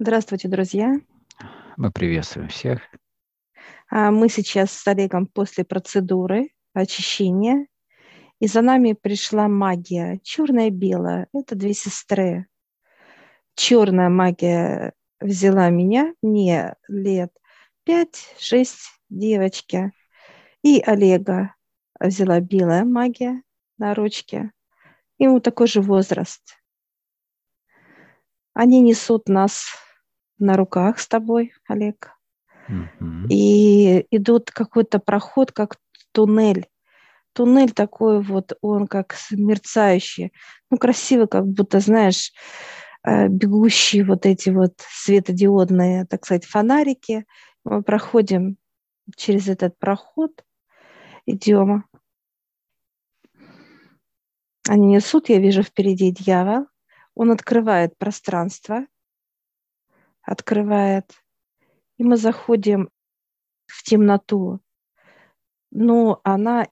Здравствуйте, друзья. Мы приветствуем всех. А, мы сейчас с Олегом после процедуры очищения, и за нами пришла магия, черная и белая. Это две сестры. Черная магия взяла меня, мне лет 5-6 девочки, и Олега взяла белая магия на ручке. Ему такой же возраст. Они несут нас на руках с тобой, Олег. Mm-hmm. И идут какой-то проход, как туннель. Туннель такой вот, он как мерцающий. Ну, красивый, как будто, знаешь, э, бегущие вот эти вот светодиодные, так сказать, фонарики. Мы проходим через этот проход, идем. Они несут, я вижу впереди дьявол. Он открывает пространство, открывает, и мы заходим в темноту. Но она,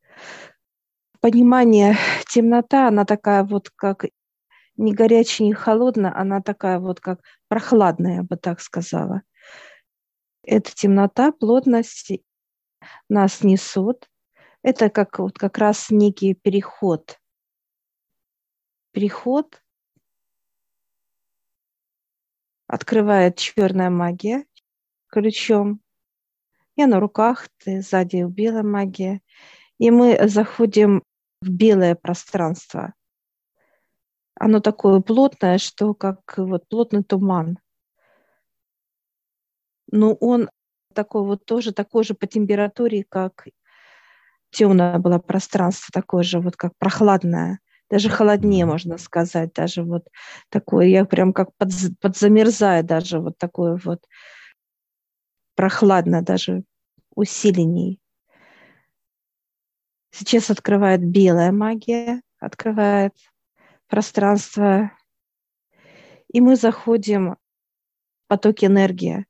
понимание, темнота, она такая вот как не горячая, не холодная, она такая вот как прохладная, я бы так сказала. Эта темнота, плотность нас несут. Это как, вот как раз некий переход. Переход открывает черная магия ключом. Я на руках, ты сзади белая магия. И мы заходим в белое пространство. Оно такое плотное, что как вот плотный туман. Но он такой вот тоже такой же по температуре, как темное было пространство, такое же вот как прохладное даже холоднее, можно сказать, даже вот такое, я прям как под, подзамерзаю даже вот такое вот прохладно, даже усиленней. Сейчас открывает белая магия, открывает пространство, и мы заходим в поток энергии.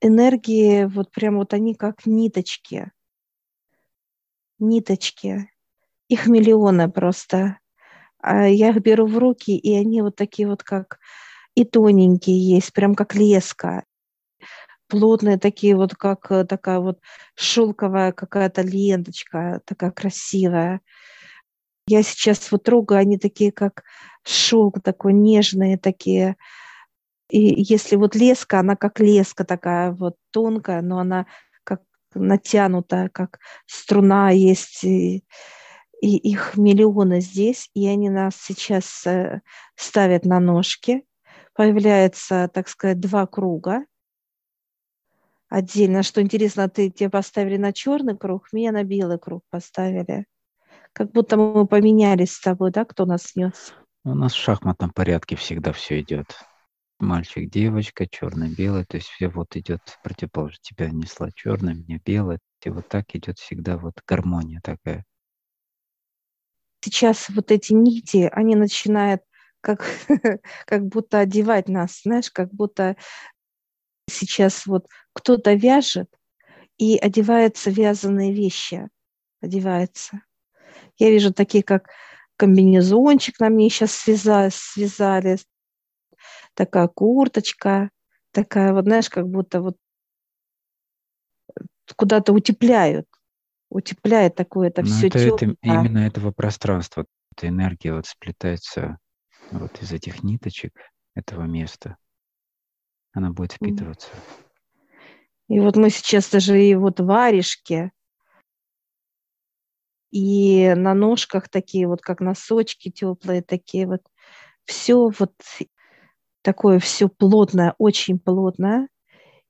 Энергии, вот прям вот они как ниточки. Ниточки. Их миллионы просто. А я их беру в руки, и они вот такие вот как и тоненькие есть, прям как леска, плотные такие вот, как э, такая вот шелковая какая-то ленточка, такая красивая. Я сейчас вот трогаю, они такие как шелк такой, нежные такие. И если вот леска, она как леска такая вот тонкая, но она как натянутая, как струна есть. И их миллионы здесь, и они нас сейчас э, ставят на ножки. Появляется, так сказать, два круга отдельно. Что интересно, ты тебе поставили на черный круг, меня на белый круг поставили. Как будто мы поменялись с тобой, да, кто нас нес? У нас в шахматном порядке всегда все идет. Мальчик, девочка, черно-белый, то есть все вот идет противоположно. Тебя несла черная, мне белая. И вот так идет всегда вот гармония такая сейчас вот эти нити, они начинают как, как будто одевать нас, знаешь, как будто сейчас вот кто-то вяжет и одеваются вязаные вещи, одевается. Я вижу такие, как комбинезончик на мне сейчас связали, связали, такая курточка, такая вот, знаешь, как будто вот куда-то утепляют утепляет такое это все это, это именно этого пространства, эта энергия вот сплетается вот из этих ниточек этого места. Она будет впитываться. И вот мы сейчас даже и вот варежки, и на ножках такие вот, как носочки теплые такие вот. Все вот такое все плотное, очень плотное,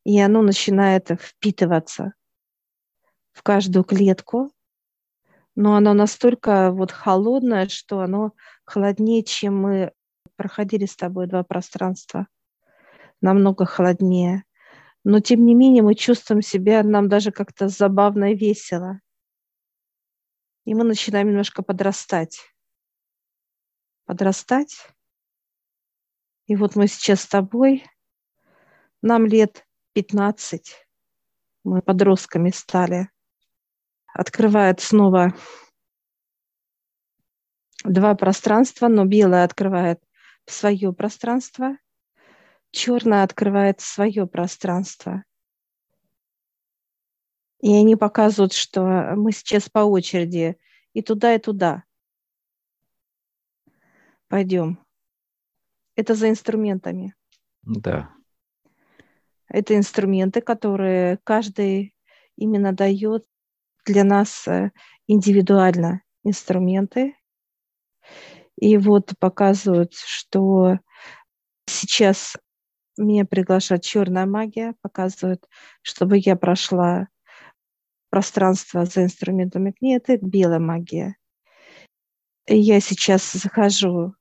и оно начинает впитываться в каждую клетку, но оно настолько вот холодное, что оно холоднее, чем мы проходили с тобой два пространства. Намного холоднее. Но тем не менее мы чувствуем себя, нам даже как-то забавно и весело. И мы начинаем немножко подрастать. Подрастать. И вот мы сейчас с тобой, нам лет 15, мы подростками стали открывает снова два пространства, но белое открывает свое пространство. черное открывает свое пространство. И они показывают, что мы сейчас по очереди и туда, и туда. Пойдем. Это за инструментами. Да. Это инструменты, которые каждый именно дает для нас э, индивидуально инструменты. И вот показывают, что сейчас меня приглашает черная магия, показывают, чтобы я прошла пространство за инструментами к ней, это белая магия. И я сейчас захожу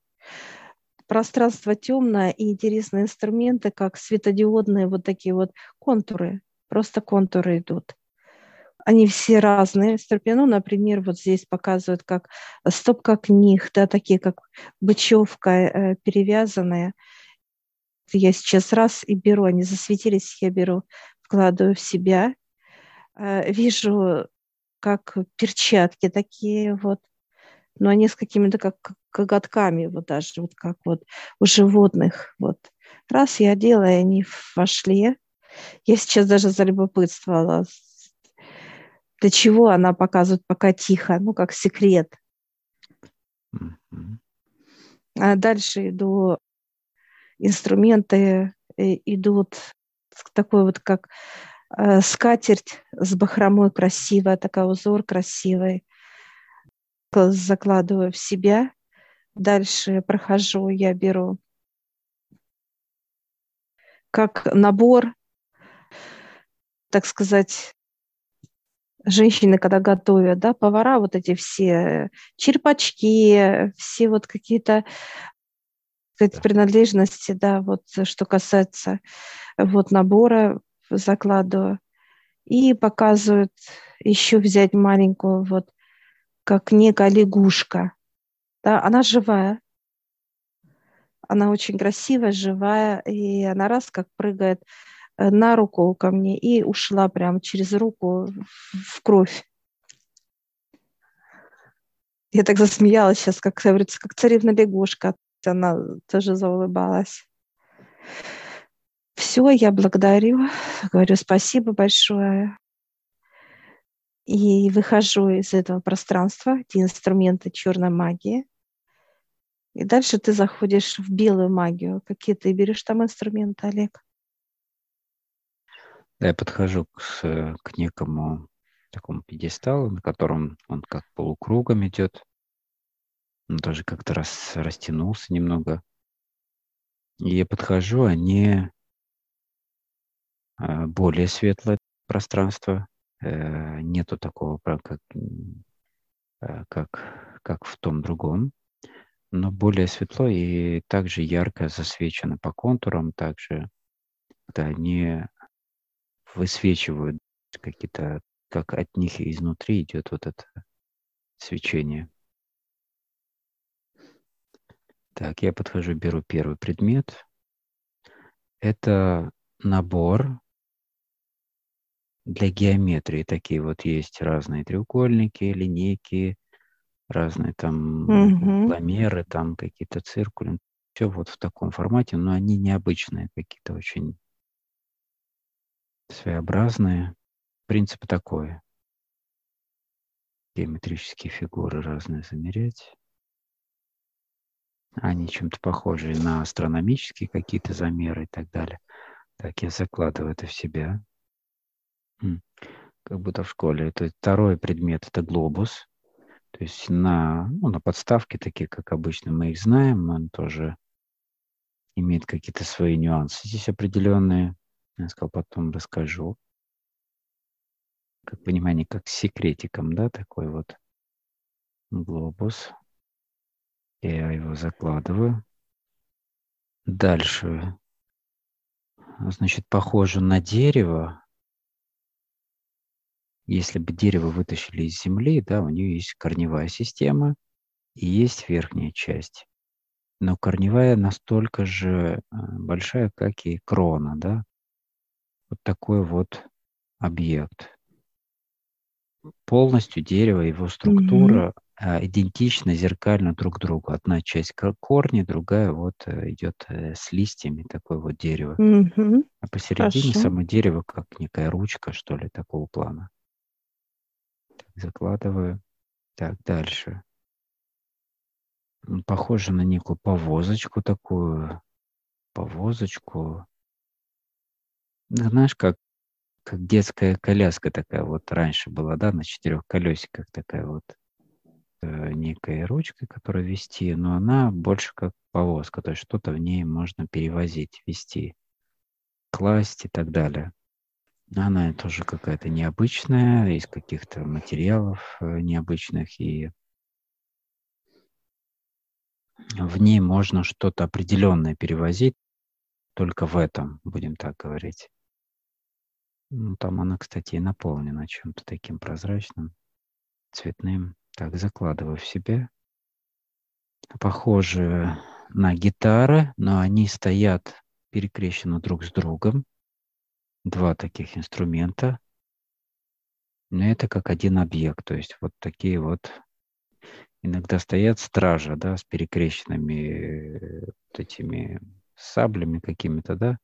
пространство темное и интересные инструменты, как светодиодные вот такие вот контуры, просто контуры идут. Они все разные. Ну, например, вот здесь показывают, как стопка книг, да, такие как бычевка э, перевязанная. Я сейчас раз и беру, они засветились, я беру, вкладываю в себя. Э, вижу, как перчатки такие вот, но они с какими-то как коготками, вот даже вот как вот у животных. Вот. Раз я одела, они вошли. Я сейчас даже залюбопытствовала, для чего она показывает пока тихо, ну, как секрет. А дальше иду, инструменты э, идут такой вот, как э, скатерть с бахромой красивая, такая узор красивый. Закладываю в себя. Дальше прохожу, я беру как набор, так сказать, женщины, когда готовят, да, повара, вот эти все черпачки, все вот какие-то принадлежности, да, вот что касается вот набора, закладываю. И показывают еще взять маленькую вот как некая лягушка. Да, она живая. Она очень красивая, живая, и она раз как прыгает Э, на руку ко мне и ушла прямо через руку в кровь. Я так засмеялась сейчас, как говорится, как царевна лягушка. Она тоже заулыбалась. Все, я благодарю, говорю спасибо большое. И выхожу из этого пространства, где инструменты черной магии. И дальше ты заходишь в белую магию. Какие ты берешь там инструменты, Олег? Я подхожу к, к некому такому пьедесталу, на котором он как полукругом идет. Он тоже как-то раз растянулся немного. И я подхожу, они а, более светлое пространство. Э, нету такого, как, э, как, как в том другом, но более светло и также ярко засвечено по контурам. Также да, они высвечивают какие-то, как от них изнутри идет вот это свечение. Так, я подхожу, беру первый предмет. Это набор для геометрии. Такие вот есть разные треугольники, линейки, разные там угломеры, там какие-то циркули. Все вот в таком формате, но они необычные, какие-то очень своеобразные. Принцип такой. Геометрические фигуры разные замерять. Они чем-то похожи на астрономические какие-то замеры и так далее. Так, я закладываю это в себя. Как будто в школе. Это второй предмет, это глобус. То есть на, ну, на подставке, такие, как обычно мы их знаем, он тоже имеет какие-то свои нюансы здесь определенные. Я сказал, потом расскажу. Как понимание, как секретиком, да, такой вот глобус. Я его закладываю. Дальше, значит, похоже на дерево. Если бы дерево вытащили из земли, да, у нее есть корневая система и есть верхняя часть. Но корневая настолько же э, большая, как и крона, да, вот такой вот объект. Полностью дерево, его структура mm-hmm. а, идентичны, зеркально друг другу. Одна часть корни, другая вот э, идет э, с листьями, такое вот дерево. Мгм. А посередине Хорошо. само дерево, как некая ручка, что ли, такого плана. Так, закладываю. Так, дальше. Похоже на некую повозочку такую. Повозочку. Знаешь, как, как детская коляска такая вот раньше была, да, на четырех колесиках такая вот э, некая ручка, которую вести, но она больше как повозка, то есть что-то в ней можно перевозить, вести, класть и так далее. Она тоже какая-то необычная, из каких-то материалов э, необычных, и в ней можно что-то определенное перевозить, только в этом, будем так говорить. Ну, там она, кстати, и наполнена чем-то таким прозрачным, цветным. Так, закладываю в себя. Похожи на гитары, но они стоят перекрещены друг с другом. Два таких инструмента. Но это как один объект. То есть вот такие вот иногда стоят стража, да, с перекрещенными э, вот этими саблями какими-то, да.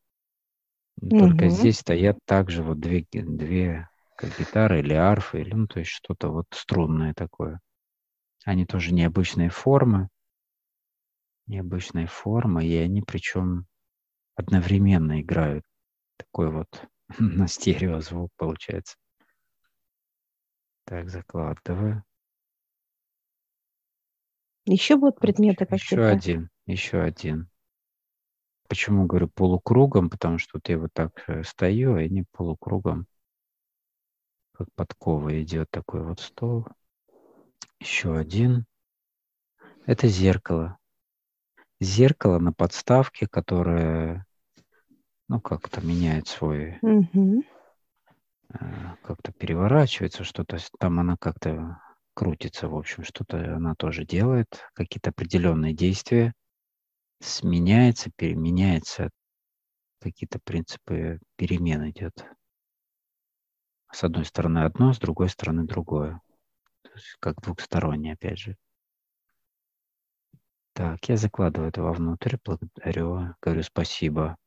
Только Мгм. здесь стоят также вот две, две как гитары или арфы, или, ну, то есть что-то вот струнное такое. Они тоже необычные формы, необычные формы, и они причем одновременно играют. Такой вот на стерео звук получается. Так, закладываю. Еще будут предметы Еще какие-то? один, еще один. Почему говорю полукругом? Потому что вот я вот так э, стою, и они полукругом, как подкова идет такой вот стол. Еще один. Это зеркало. Зеркало на подставке, которое, ну, как-то меняет свой, э, как-то переворачивается, что-то там она как-то крутится, в общем, что-то она тоже делает, какие-то определенные действия, сменяется, переменяется, какие-то принципы перемен идет. С одной стороны одно, с другой стороны другое. То есть как двухстороннее, опять же. Так, я закладываю это вовнутрь, благодарю, говорю спасибо.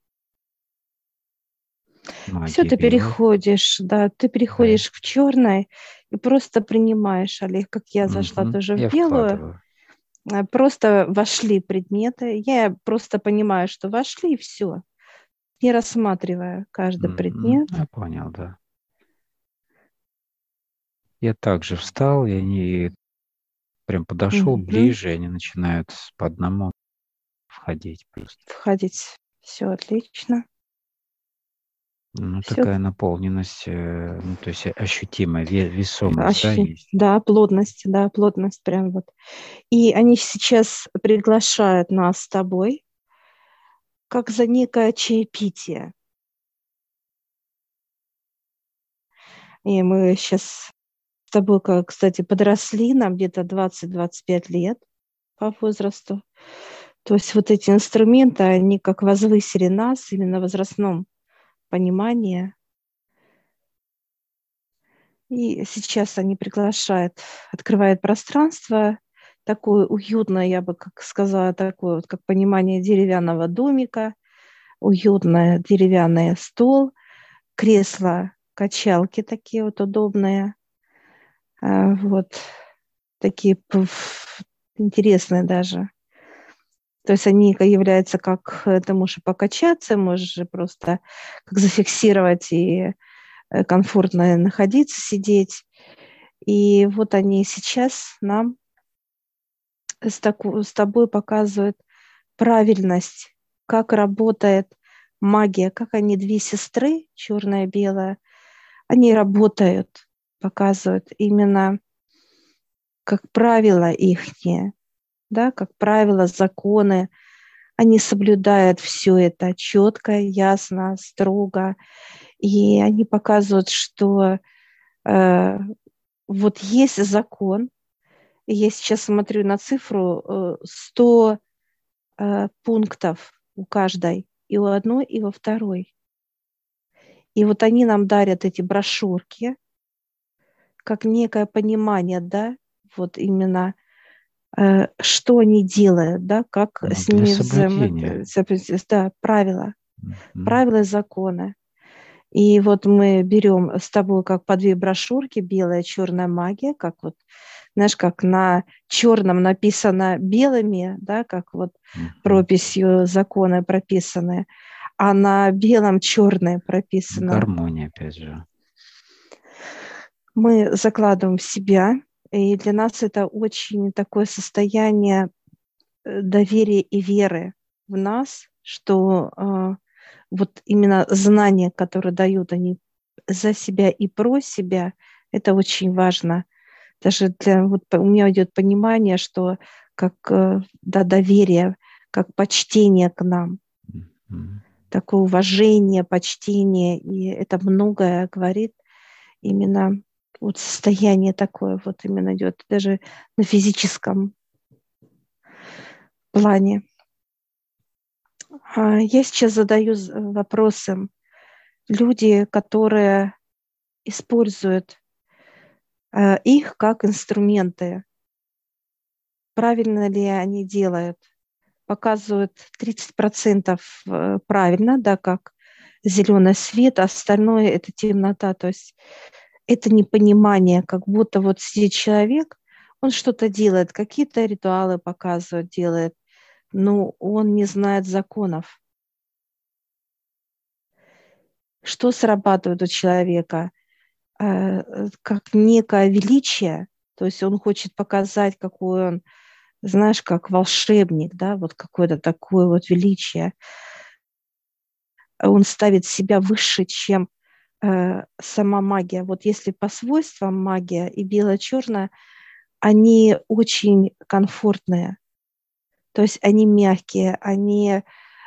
Все, Магия ты белая. переходишь, да, ты переходишь в черное и просто принимаешь, Олег, как я зашла Мгм. тоже в Я белую, вкладываю. Э, просто вошли предметы, я просто понимаю, что вошли и все, не рассматривая каждый предмет. Я понял, да. Я также встал, и они прям подошел Мгм. ближе, и они начинают по одному входить просто. Входить, все отлично. Ну, Всё. такая наполненность, э, ну, то есть ощутимая, ве- весомость, да, Ощу- есть. Да, плотность, да, плотность прям вот. И они сейчас приглашают нас с тобой как за некое чаепитие. И мы сейчас с тобой, как, кстати, подросли, нам где-то 20-25 лет по возрасту. То есть вот эти инструменты, они как возвысили нас именно в возрастном понимании. И сейчас они приглашают, открывают пространство, такое уютное, я бы как сказала, такое вот как понимание деревянного домика, уютное деревянный стол, кресла, качалки такие вот удобные, а, вот такие интересные даже. То есть они являются как, э, ты можешь и покачаться, можешь просто как зафиксировать и э, комфортно находиться, сидеть. И вот они сейчас нам с, таку- с тобой показывают правильность, как работает магия, как они две сестры, черная и белая, они работают, показывают именно как правило ихние, да, как правило, законы, они соблюдают все это четко, ясно, строго, и они показывают, что э, вот есть закон, я сейчас смотрю на цифру э, 100 э, пунктов у каждой, и у одной, и во второй. И вот они нам дарят эти брошюрки, как некое понимание, да, вот именно э, что они делают, да, как ну, с ними взаимодействовать, да, правила, mm-hmm. правила законы. И вот мы берем с тобой как по две брошюрки, белая, черная магия, как вот, знаешь, как на черном написано белыми, да, как вот прописью законы прописаны, а на белом черное прописано. Гармония, опять же. Мы закладываем в себя, и для нас это очень такое состояние э, доверия и веры в нас, что э, вот именно знания, которые дают они за себя и про себя, это очень важно. Даже для, вот у меня идет понимание, что как э, да, доверие, как почтение к нам, mm-hmm. такое уважение, почтение, и это многое говорит именно вот состояние такое вот именно идет даже на физическом плане. А, я сейчас задаю вопросы. Люди, которые используют а, их как инструменты, правильно ли они делают? Показывают 30% э, правильно, да, как зеленый свет, а остальное это темнота. То есть это непонимание, как будто вот сидит человек, он что-то делает, какие-то ритуалы показывает, делает, но он не знает законов. Что срабатывает у человека? Э, как некое величие, то есть он хочет показать, какой он, знаешь, как волшебник, да, вот какое-то такое вот величие. Он ставит себя выше, чем э, сама магия. Вот если по свойствам магия и бело-черная, они очень комфортные. То есть они мягкие, они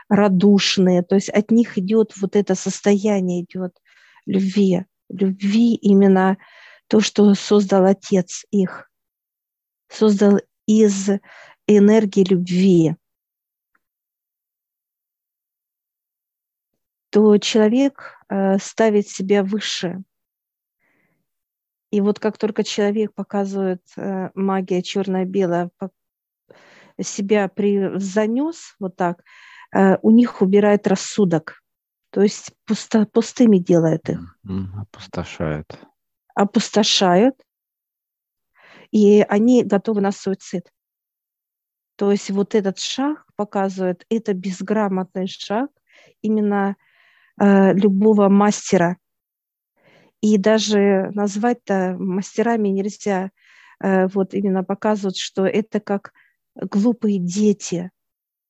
радушные, то есть от них идет вот это состояние, идет любви, любви именно то, что создал Отец их, создал из энергии любви. То человек э, ставит себя выше. И вот как только человек показывает э, магия черно-белая, себя при, занес вот так, э, у них убирает рассудок. То есть пусто, пустыми делает их. Опустошают. Опустошают. И они готовы на суицид. То есть вот этот шаг показывает, это безграмотный шаг именно э, любого мастера. И даже назвать-то мастерами нельзя. Э, вот именно показывают, что это как глупые дети.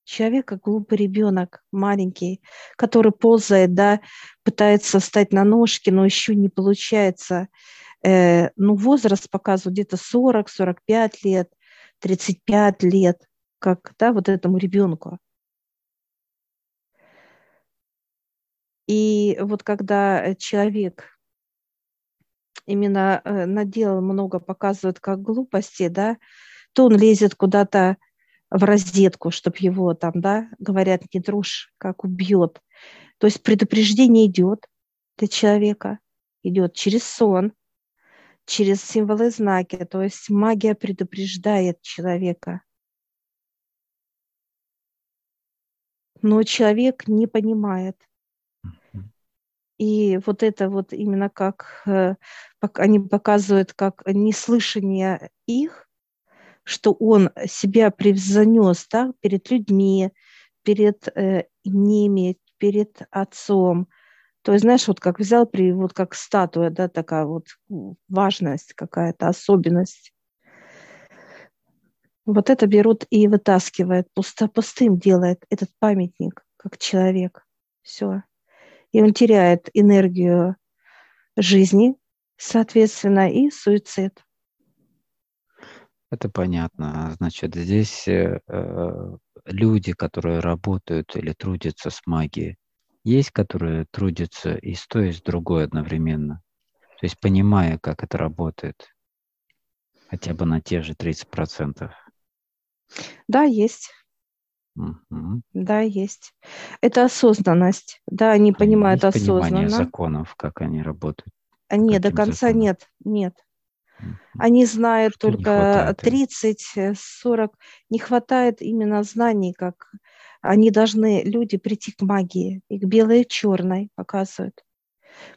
Человек как глупый ребенок, маленький, который ползает, да, пытается встать на ножки, но еще не получается. Э, ну, возраст показывает где-то 40-45 лет, 35 лет, как, да, вот этому ребенку. И вот когда человек именно э, наделал много, показывает как глупости, да, то он лезет куда-то в розетку, чтобы его там, да, говорят, не трушь, как убьет. То есть предупреждение идет для человека, идет через сон, через символы знаки, то есть магия предупреждает человека. Но человек не понимает. И вот это вот именно как э, они показывают, как неслышание их, что он себя превзанес да, перед людьми, перед э, ними, перед отцом. То есть, знаешь, вот как взял, при, вот как статуя, да, такая вот важность какая-то, особенность. Вот это берут и вытаскивает, пусто, пустым делает этот памятник, как человек. Все. И он теряет энергию жизни, соответственно, и суицид. Это понятно. Значит, здесь э, э, люди, которые работают или трудятся с магией, есть, которые трудятся и с той, и с другой одновременно. То есть понимая, как это работает, хотя бы на те же 30%. Да, есть. Угу. Да, есть. Это осознанность. Да, они понимают есть осознанно. Понимание законов, как они работают. А нет, до конца законов. нет, нет. Они знают Что только 30-40. Не хватает именно знаний, как они должны, люди, прийти к магии. И к белой и черной показывают.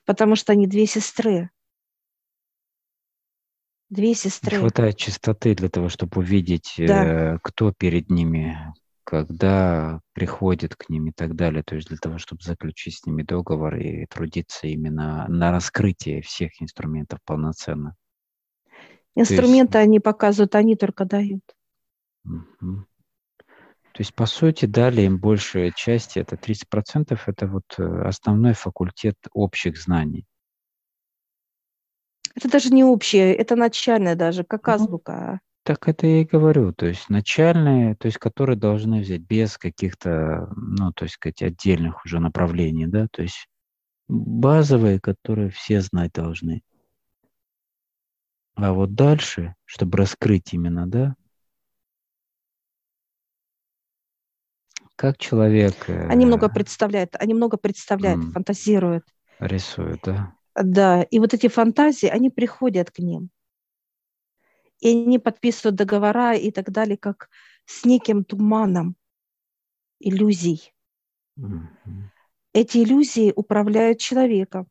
Потому что они две сестры. Две сестры. Не хватает чистоты для того, чтобы увидеть, да. э, кто перед ними, когда приходит к ним и так далее. То есть для того, чтобы заключить с ними договор и трудиться именно на раскрытие всех инструментов полноценно. Инструменты есть... они показывают, они только дают. Угу. То есть, по сути, дали им большая часть, это 30%, это вот э, основной факультет общих знаний. Это даже не общее, это начальное даже, как ну, азбука. Так это я и говорю, то есть начальные, то есть которые должны взять без каких-то, ну, то есть сказать, отдельных уже направлений, да, то есть базовые, которые все знать должны. А вот дальше, чтобы раскрыть именно, да, как человек... Они много э, представляют, они много представляют, м- фантазируют. Рисуют, да. Да, и вот эти фантазии, они приходят к ним. И они подписывают договора и так далее, как с неким туманом иллюзий. Mm-hmm. Эти иллюзии управляют человеком.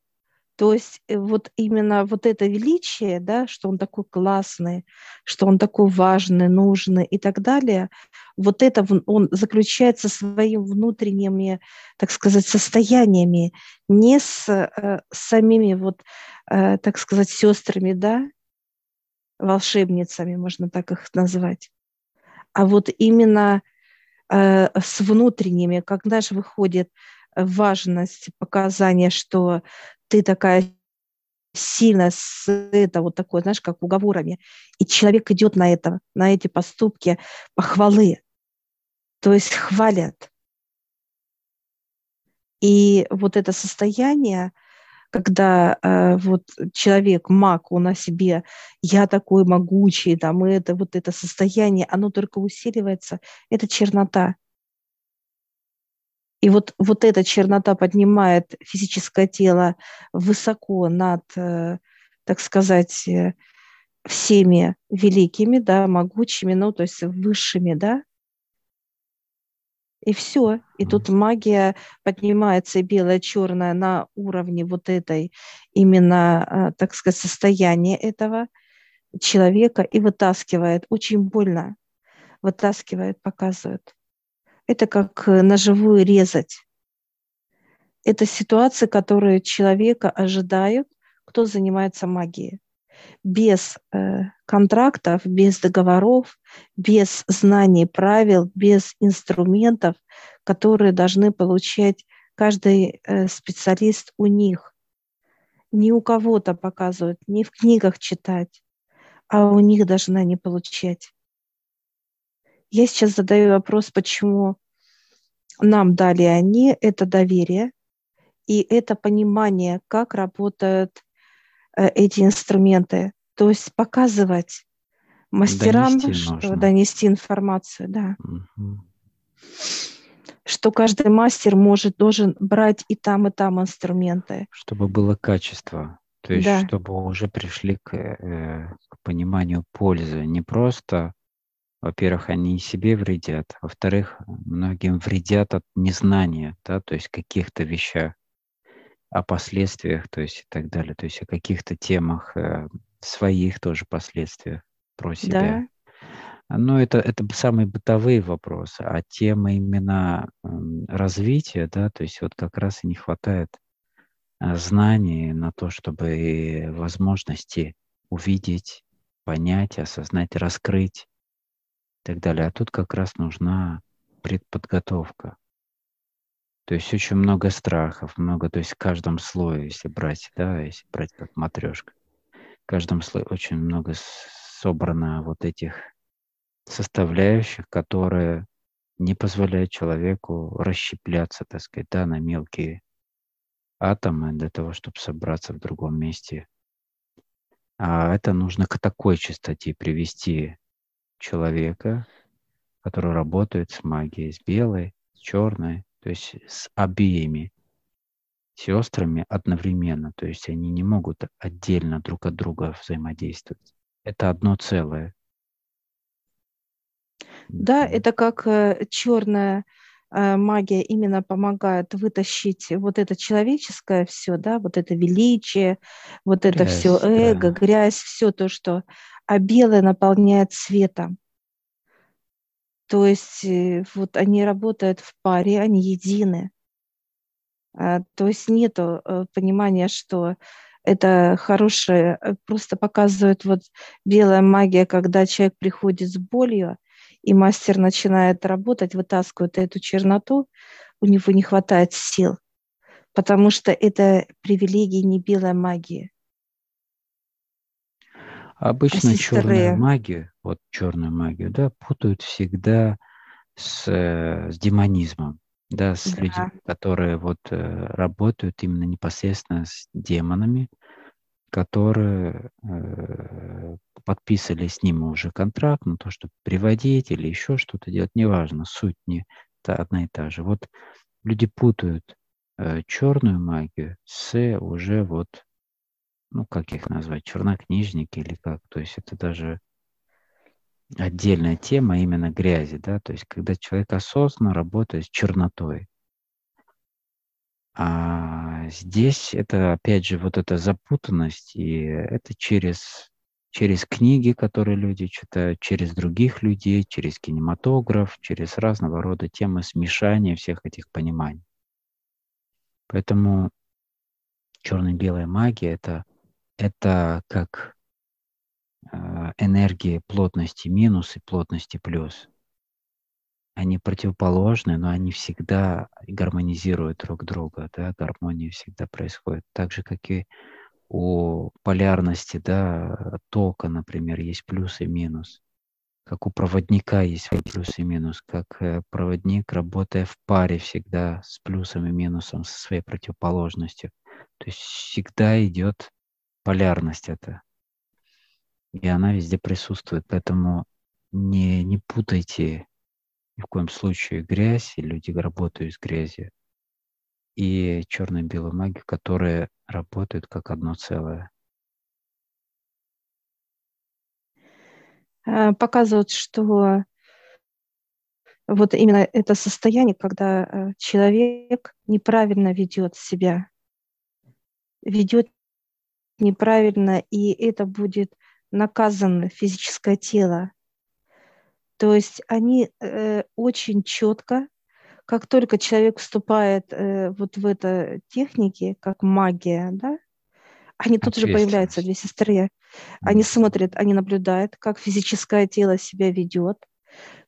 То есть э, вот именно вот это величие, да, что он такой классный, что он такой важный, нужный и так далее, вот это он заключается своими внутренними, так сказать, состояниями, не с э, самими вот, э, так сказать, сестрами, да, волшебницами, можно так их назвать, а вот именно э, с внутренними, когда же выходит важность показания, что ты такая сильно с это вот такое, знаешь, как уговорами. И человек идет на это, на эти поступки похвалы. То есть хвалят. И вот это состояние, когда э, вот человек, маг, он о себе, я такой могучий, там, и это вот это состояние, оно только усиливается, это чернота. И вот, вот эта чернота поднимает физическое тело высоко над, э, так сказать, э, всеми великими, да, могучими, ну, то есть высшими, да, и все. И тут магия поднимается белая, черная на уровне вот этой именно, э, так сказать, состояния этого человека и вытаскивает. Очень больно. Вытаскивает, показывает. Это как э, ножевую резать. Это ситуации, которые человека ожидают, кто занимается магией. Без э, контрактов, без договоров, без знаний правил, без инструментов, которые должны получать каждый э, специалист у них. Не у кого-то показывают, не в книгах читать, а у них должны они получать. Я сейчас задаю вопрос, почему нам дали они это доверие и это понимание, как работают эти инструменты. То есть показывать мастерам, донести, что, нужно. донести информацию, да. Угу. Что каждый мастер может, должен брать и там, и там инструменты. Чтобы было качество. То есть, да. чтобы уже пришли к, э, к пониманию пользы. Не просто во-первых, они себе вредят, во-вторых, многим вредят от незнания, да, то есть каких-то вещах, о последствиях, то есть и так далее, то есть о каких-то темах, э, своих тоже последствиях про себя. Да. Но это, это самые бытовые вопросы, а тема именно развития, да, то есть вот как раз и не хватает э, знаний на то, чтобы возможности увидеть, понять, осознать, раскрыть так далее. А тут как раз нужна предподготовка. То есть очень много страхов, много, то есть в каждом слое, если брать, да, если брать как матрешка, в каждом слое очень много собрано вот этих составляющих, которые не позволяют человеку расщепляться, так сказать, да, на мелкие атомы для того, чтобы собраться в другом месте. А это нужно к такой частоте привести человека, который работает с магией, с белой, с черной, то есть с обеими сестрами одновременно. То есть они не могут отдельно друг от друга взаимодействовать. это одно целое. Да, это как э, черная э, магия именно помогает вытащить вот это человеческое все, да, вот это величие, вот грязь, это все эго, да. грязь, все то, что, а белое наполняет светом. То есть э, вот они работают в паре, они едины. А, то есть нет понимания, что это хорошее, просто показывает вот белая магия, когда человек приходит с болью, и мастер начинает работать, вытаскивает эту черноту, у него не хватает сил, потому что это привилегии не белая магия. Обычно а черную магию, вот черную магию, да, путают всегда с, э, с демонизмом, да, с да. людьми, которые вот э, работают именно непосредственно с демонами, которые э, подписали с ним уже контракт на то, чтобы приводить или еще что-то делать, неважно, суть не та, одна и та же. Вот люди путают э, черную магию с уже вот, ну как их назвать, чернокнижники или как, то есть это даже отдельная тема именно грязи, да, то есть когда человек осознанно работает с чернотой, а здесь это, опять же, вот эта запутанность, и это через, через книги, которые люди читают, через других людей, через кинематограф, через разного рода темы смешания всех этих пониманий. Поэтому черно-белая магия это, это как э, энергии плотности минус и плотности плюс они противоположны, но они всегда гармонизируют друг друга, да, гармония всегда происходит. Так же, как и у полярности, да, тока, например, есть плюс и минус. Как у проводника есть плюс и минус, как э, проводник, работая в паре всегда с плюсом и минусом, со своей противоположностью. То есть всегда идет полярность это. И она везде присутствует. Поэтому не, не путайте ни в коем случае грязь, и люди работают с грязью, и черно-белую магию, которые работают как одно целое. А, показывают, что вот именно это состояние, когда э, человек неправильно ведет себя, ведет неправильно, и это будет наказано физическое тело. То есть они э, очень четко, как только человек вступает э, вот в это техники, как магия, да, они тут же появляются, две сестры. Они смотрят, они наблюдают, как физическое тело себя ведет,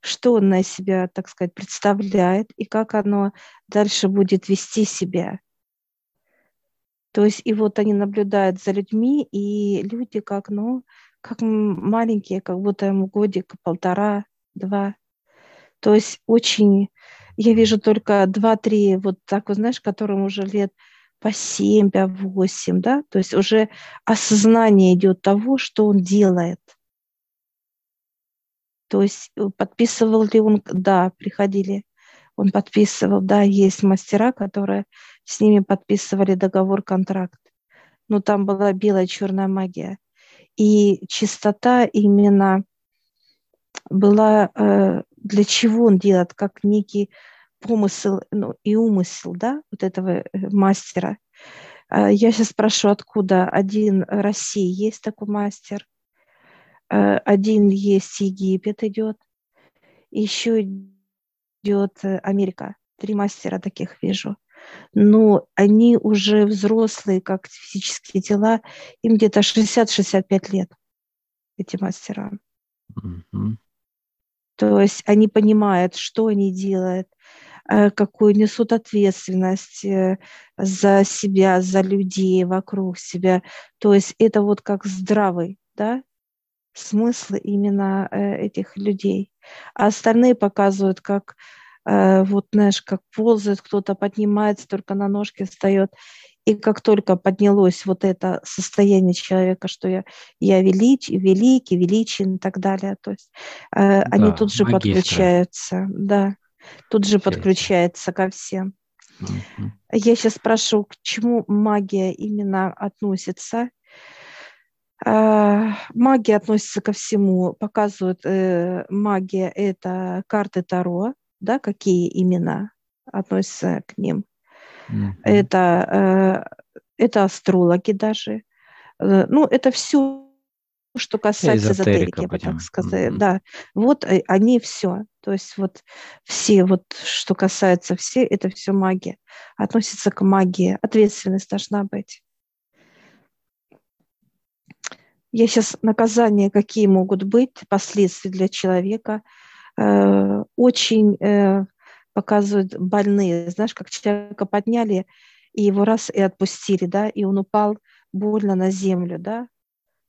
что он на себя, так сказать, представляет и как оно дальше будет вести себя. То есть и вот они наблюдают за людьми, и люди как, ну, как маленькие, как будто ему годик, полтора, два. То есть очень, я вижу только два-три, вот так вот, знаешь, которым уже лет по семь, по восемь, да, то есть уже осознание идет того, что он делает. То есть э, подписывал ли он, да, приходили, он подписывал, да, есть мастера, которые с ними подписывали договор, контракт. Но там была белая черная магия. И чистота именно была, э, для чего он делает, как некий помысел ну, и умысел, да, вот этого э, мастера. А я сейчас спрошу, откуда один Россия есть такой мастер, э, один есть Египет идет, еще идет Америка. Три мастера таких вижу. Но они уже взрослые, как физические тела, им где-то 60-65 лет, эти мастера. Mm-hmm. То есть они понимают, что они делают, э, какую несут ответственность э, за себя, за людей вокруг себя. То есть это вот как здравый, да, смысл именно э, этих людей. А остальные показывают, как вот, знаешь, как ползает, кто-то поднимается, только на ножки встает. И как только поднялось вот это состояние человека, что я, я велич, великий, величен и так далее, то есть э, да, они тут же магистра. подключаются, да, тут же Все подключается ко всем. Угу. Я сейчас спрошу, к чему магия именно относится. А, магия относится ко всему, показывают, э, магия – это карты Таро, да, какие имена относятся к ним. Mm-hmm. Это, э, это астрологи даже. Э, ну, это все что касается эзотерики, я бы так сказать. Mm-hmm. Да, вот э, они все. То есть вот все, вот что касается все, это все магия. Относится к магии. Ответственность должна быть. Я сейчас наказания, какие могут быть, последствия для человека, очень э, показывают больные. Знаешь, как человека подняли, и его раз и отпустили, да, и он упал больно на землю, да,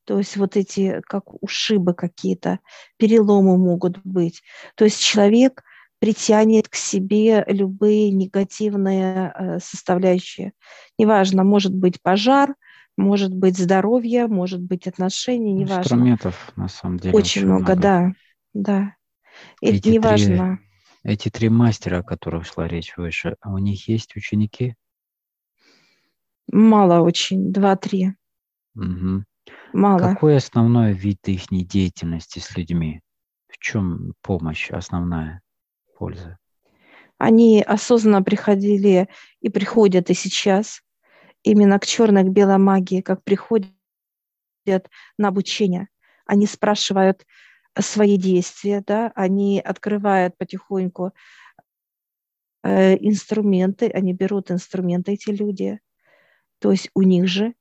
то есть вот эти как ушибы какие-то, переломы могут быть. То есть человек притянет к себе любые негативные э, составляющие. Неважно, может быть пожар, может быть здоровье, может быть отношения, неважно. Инструментов, на самом деле. Очень, очень много, много, да, да. И эти неважно. Три, эти три мастера, о которых шла речь выше, а у них есть ученики? Мало очень, два-три. Угу. Мало. Какой основной вид их деятельности с людьми? В чем помощь основная польза? Они осознанно приходили и приходят и сейчас именно к черной, к белой магии, как приходят на обучение. Они спрашивают свои действия, да, они открывают потихоньку э, инструменты, они берут инструменты, эти люди, то есть у них же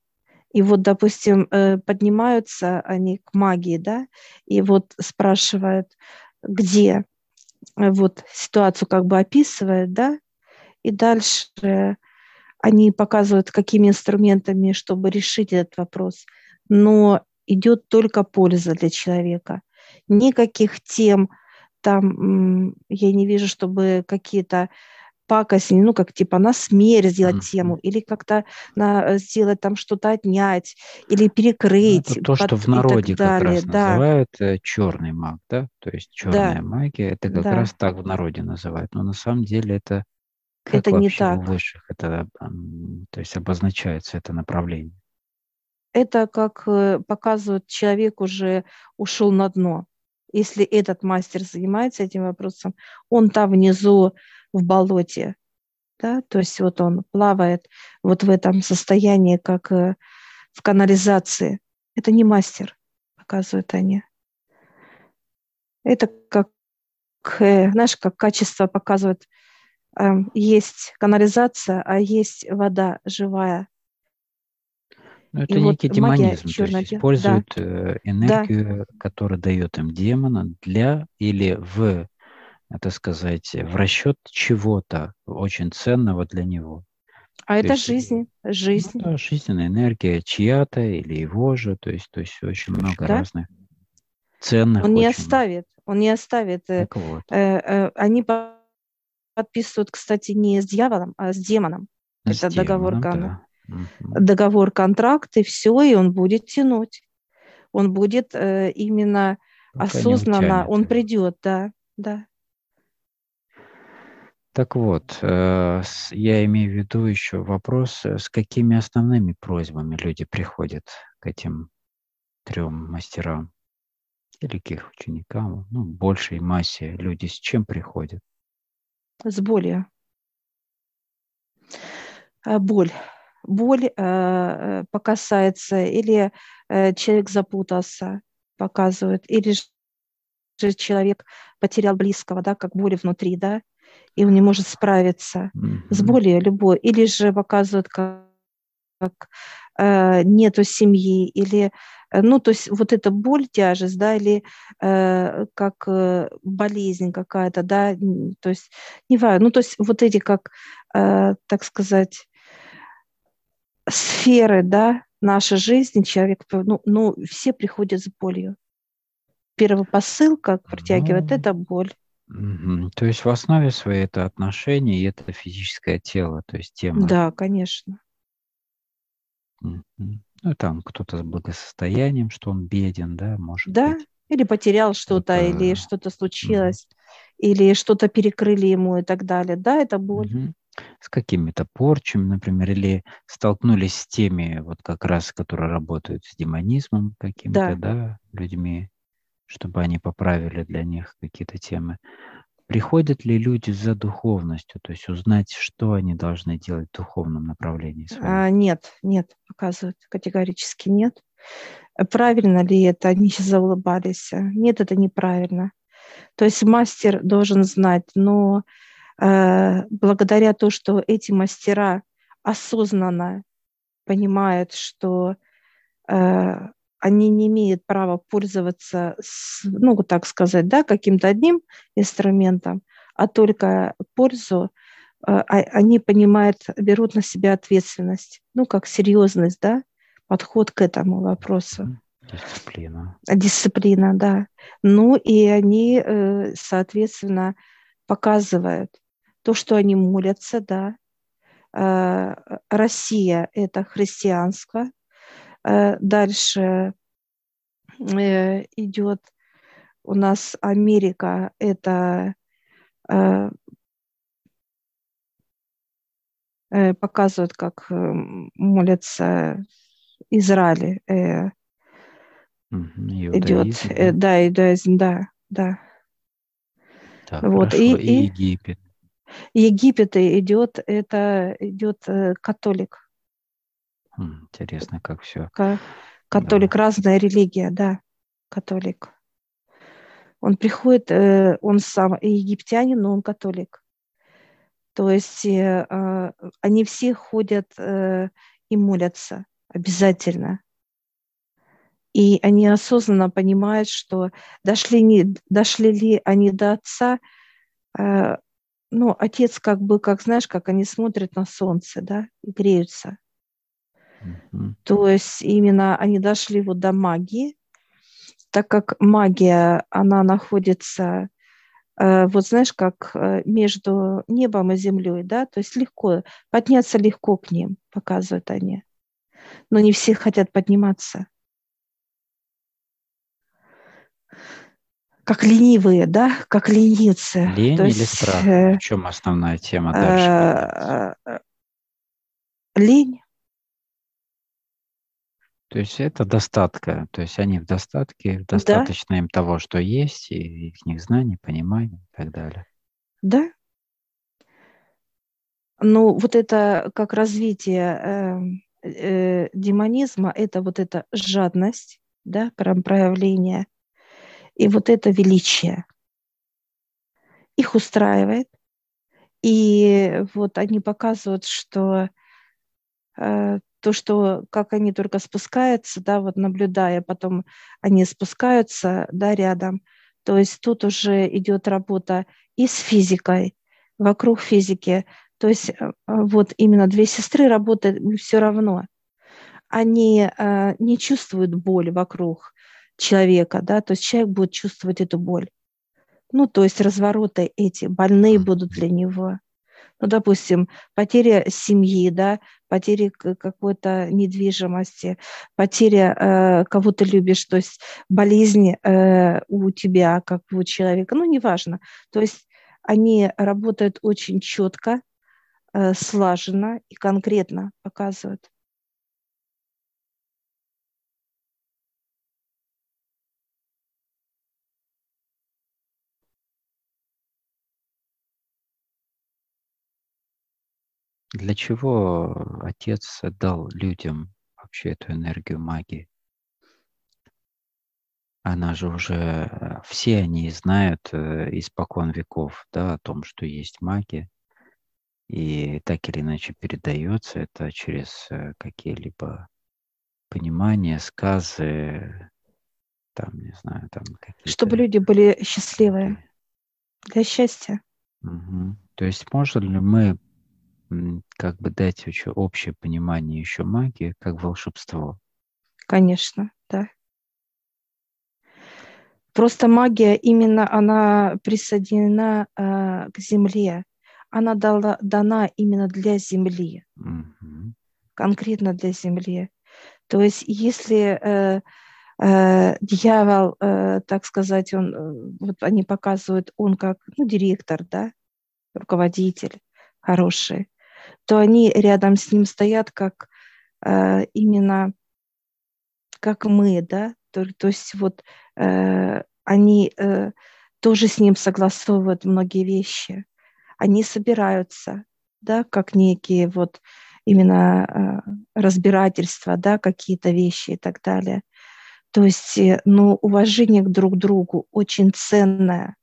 и вот, допустим, э, поднимаются они к магии, да, и вот спрашивают, где, э, вот ситуацию как бы описывают, да, и дальше они показывают, какими инструментами, чтобы решить этот вопрос. Но идет только польза для человека. Никаких тем там я не вижу, чтобы какие-то пакость, ну, как типа на смерть сделать mm-hmm. тему, или как-то на, э, сделать там что-то отнять, или ну, перекрыть. Это то, под, что в народе как раз да. называют э, черный маг, да? То есть черная да. магия, это как да. раз так в народе называют. Но на самом деле это как это не так. у высших это, то есть обозначается это направление? Это как э, показывает, человек уже ушел на дно. Если этот мастер занимается этим вопросом, он там внизу в болоте, да, то есть вот он плавает вот в этом состоянии, как э, в канализации. Это не мастер, показывают они. Это как, э, знаешь, как качество показывает, эм, есть канализация, а есть вода живая. Ну, это и некий вот демонизм, то есть используют да. Э, энергию, да. которая дает им демона для или в это сказать, в расчет чего-то очень ценного для него. А то это есть, жизнь, жизнь. Ну, да, жизненная энергия чья-то или его же, то есть, то есть очень много да? разных ценных. Он не оставит, он не оставит. Э, так вот. Э, э, они подписывают, кстати, не с дьяволом, а с демоном. С это демоном, договор, да. Договор, контракт, и все, и он будет тянуть. Он будет э, именно Пока осознанно, он придет, да, да. Так вот, э, я имею в виду еще вопрос, э, с какими основными просьбами люди приходят к этим трем мастерам или к их ученикам, ну, большей массе люди с чем приходят? С болью. А, боль. Боль э, покасается, или человек запутался, показывает, или же человек потерял близкого, да, как боль внутри, да, и он не может справиться mm-hmm. с болью любой, или же показывают, как, как э, нету семьи, или, э, ну, то есть вот эта боль, тяжесть, да, или э, как э, болезнь какая-то, да, то есть, не важно, ну, то есть вот эти, как, э, так сказать, сферы, да, нашей жизни, человек, ну, ну, все приходят с болью. Первый посыл, как протягивает, ну, это боль. То есть в основе своей это отношения и это физическое тело, то есть тема. Да, конечно. Ну, там кто-то с благосостоянием, что он беден, да, может Да, быть. или потерял что-то, или что-то случилось, или что-то перекрыли ему и так далее. Да, это боль. Мгм. С какими-то порчами, например, или столкнулись с теми, вот как раз, которые работают с демонизмом какими-то, да, да людьми, чтобы они поправили для них какие-то темы. Приходят ли люди за духовностью, то есть узнать, что они должны делать в духовном направлении? Своем? А, нет, нет, показывают категорически нет. Правильно ли это? Они заулыбались. Нет, это неправильно. То есть мастер должен знать, но благодаря тому, что эти мастера осознанно понимают, что э, они не имеют права пользоваться, с, ну, так сказать, да, каким-то одним инструментом, а только пользу, э, а, они понимают, берут на себя ответственность, ну, как серьезность, да, подход к этому вопросу. Дисциплина. Дисциплина, да. Ну, и они, э, соответственно, показывают то, что они молятся, да. Э, Россия – это христианство, Э, дальше э, идет у нас Америка, это показывают, как молятся Израиль. идет, да, иудаизм, да, да. Так, вот, и, и Египет. Египет идет, это идет католик. Интересно, как все. Католик, да. разная религия, да, католик. Он приходит, э, он сам египтянин, но он католик. То есть э, а, они все ходят э, и молятся обязательно. И они осознанно понимают, что дошли, не, дошли ли они до отца, ну, отец как бы, как знаешь, как они смотрят на солнце, да, и греются. То есть именно они дошли вот до магии, так как магия, она находится, э, вот знаешь, как э, между небом и землей, да, то есть легко, подняться легко к ним, показывают они. Но не все хотят подниматься. Как ленивые, да, как ленивцы. Лень то или есть, страх? Э, в чем основная тема дальше? Лень то есть это достатка, то есть они в достатке, достаточно да. им того, что есть, и их знаний, понимания и так далее. Да. Ну, вот это как развитие э, э, демонизма, это вот эта жадность, да, прям проявление, и вот это величие. Их устраивает. И вот они показывают, что э, то, что как они только спускаются, да, вот наблюдая, потом они спускаются, да, рядом. То есть тут уже идет работа и с физикой, вокруг физики. То есть э, вот именно две сестры работают все равно. Они э, не чувствуют боль вокруг человека, да, то есть человек будет чувствовать эту боль. Ну, то есть развороты эти больные будут для него ну, допустим, потеря семьи, да, потеря какой-то недвижимости, потеря э, кого ты любишь, то есть болезнь э, у тебя, как у человека, ну, неважно. То есть они работают очень четко, э, слаженно и конкретно показывают. Для чего отец дал людям вообще эту энергию магии? Она же уже, э, все они знают э, испокон веков, да, о том, что есть магия. И так или иначе передается это через э, какие-либо понимания, сказы, там, не знаю, там какие-то... Чтобы люди были счастливые, для счастья. Угу. То есть можем ли мы как бы дать еще общее понимание еще магии как волшебство. Конечно, да. Просто магия именно она присоединена э, к земле. Она дала, дана именно для земли, угу. конкретно для земли. То есть, если э, э, дьявол, э, так сказать, он, э, вот они показывают, он как ну, директор, да, руководитель, хорошие, то они рядом с ним стоят как э, именно как мы, да, то, то есть вот э, они э, тоже с ним согласовывают многие вещи. Они собираются, да, как некие вот именно э, разбирательства, да, какие-то вещи и так далее. То есть, э, ну, уважение к друг другу очень ценное.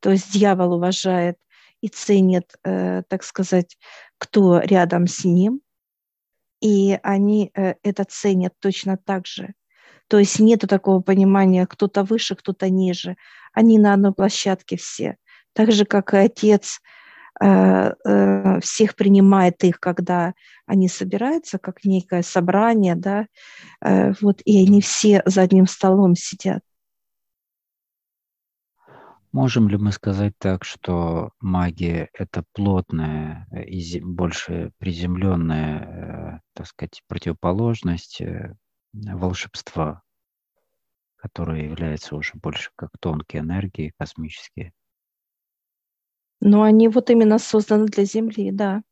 То есть дьявол уважает и ценит, э, так сказать, кто рядом с ним, и они э, это ценят точно так же. То есть нет такого понимания, кто-то выше, кто-то ниже. Они на одной площадке все. Так же, как и отец э, всех принимает их, когда они собираются, как некое собрание, да, вот, и они все за одним столом сидят. Можем ли мы сказать так, что магия – это плотная и больше приземленная, э, так сказать, противоположность э, волшебства, которое является уже больше как тонкие энергии космические? Но они вот именно созданы для Земли, да.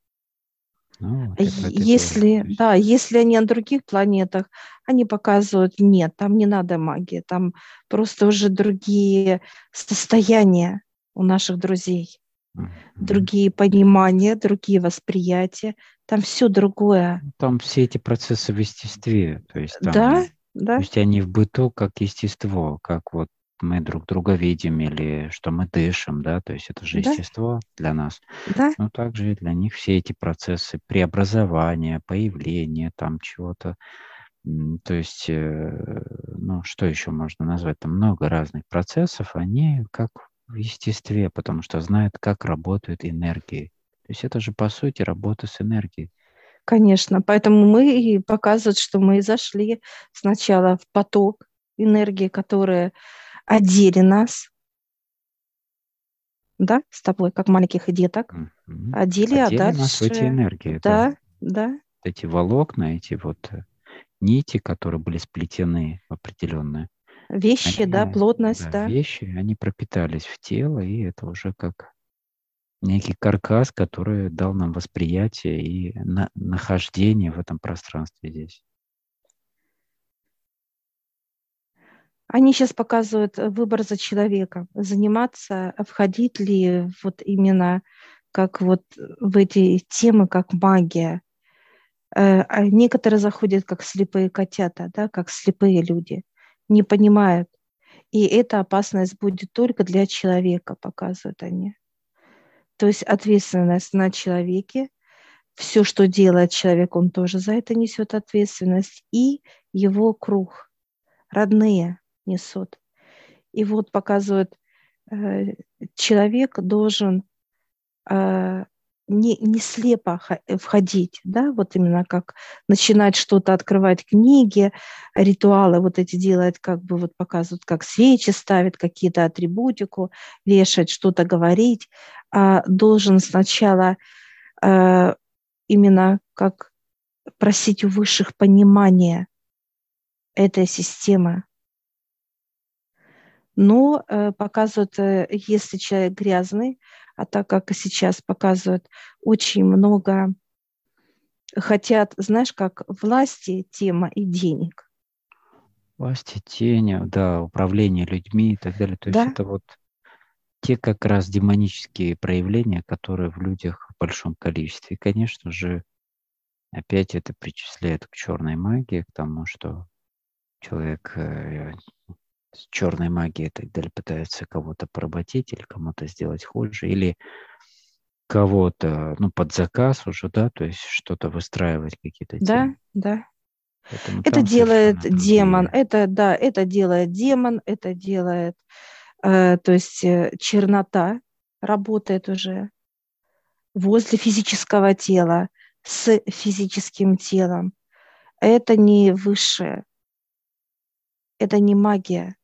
Ну, если, да, если они на других планетах, они показывают, нет, там не надо магии, там просто уже другие состояния у наших друзей, mm-hmm. другие понимания, другие восприятия, там все другое. Ну, там все эти процессы в естестве, то есть там, да, да. То есть они в быту как естество, как вот мы друг друга видим или что мы дышим, да, то есть это же да. естество для нас. Да. Но также и для них все эти процессы преобразования, появления там чего-то, то есть, э, ну, что еще можно назвать? Там много разных процессов, они как в естестве, потому что знают, как работают энергии. То есть это же, по сути, работа с энергией. Конечно, поэтому мы и показывают, что мы зашли сначала в поток энергии, которая одели нас, да, с тобой, как маленьких деток, mm-hmm. одели, одели а дальше... нас в эти энергии. Да, да. да. Эти волокна, эти вот э, нити, которые были сплетены в определенные. Вещи, они, да, плотность, да, да. Вещи, они пропитались в тело, и это уже как некий каркас, который дал нам восприятие и на, нахождение в этом пространстве здесь. Они сейчас показывают э, выбор за человеком, заниматься, э, входить ли вот именно как вот в эти темы, как магия. Э, а некоторые заходят как слепые котята, да, как слепые люди, не понимают. И эта опасность будет только для человека, показывают они. То есть ответственность на человеке, все, что делает человек, он тоже за это несет ответственность, и его круг, родные, несут. И вот показывают, э, человек должен э, не, не слепо входить, да, вот именно как начинать что-то открывать, книги, ритуалы вот эти делать, как бы вот показывают, как свечи ставят, какие-то атрибутику, вешать, что-то говорить, а должен сначала э, именно как просить у высших понимания этой системы, но э, показывают, э, если человек грязный, а так как сейчас показывают, очень много хотят, знаешь, как власти, тема и денег. Власти, тени, да, управление людьми и так далее. То да? есть это вот те как раз демонические проявления, которые в людях в большом количестве. И, конечно же, опять это причисляет к черной магии, к тому, что человек э, с черной магией и так далее пытаются кого-то поработить или кому-то сделать хуже, или кого-то, ну, под заказ уже, да, то есть что-то выстраивать, какие-то Да, темы. да. Поэтому это делает демон, другие. это, да, это делает демон, это делает, э, то есть э, чернота работает уже возле физического тела, с физическим телом. Это не высшее, это не магия,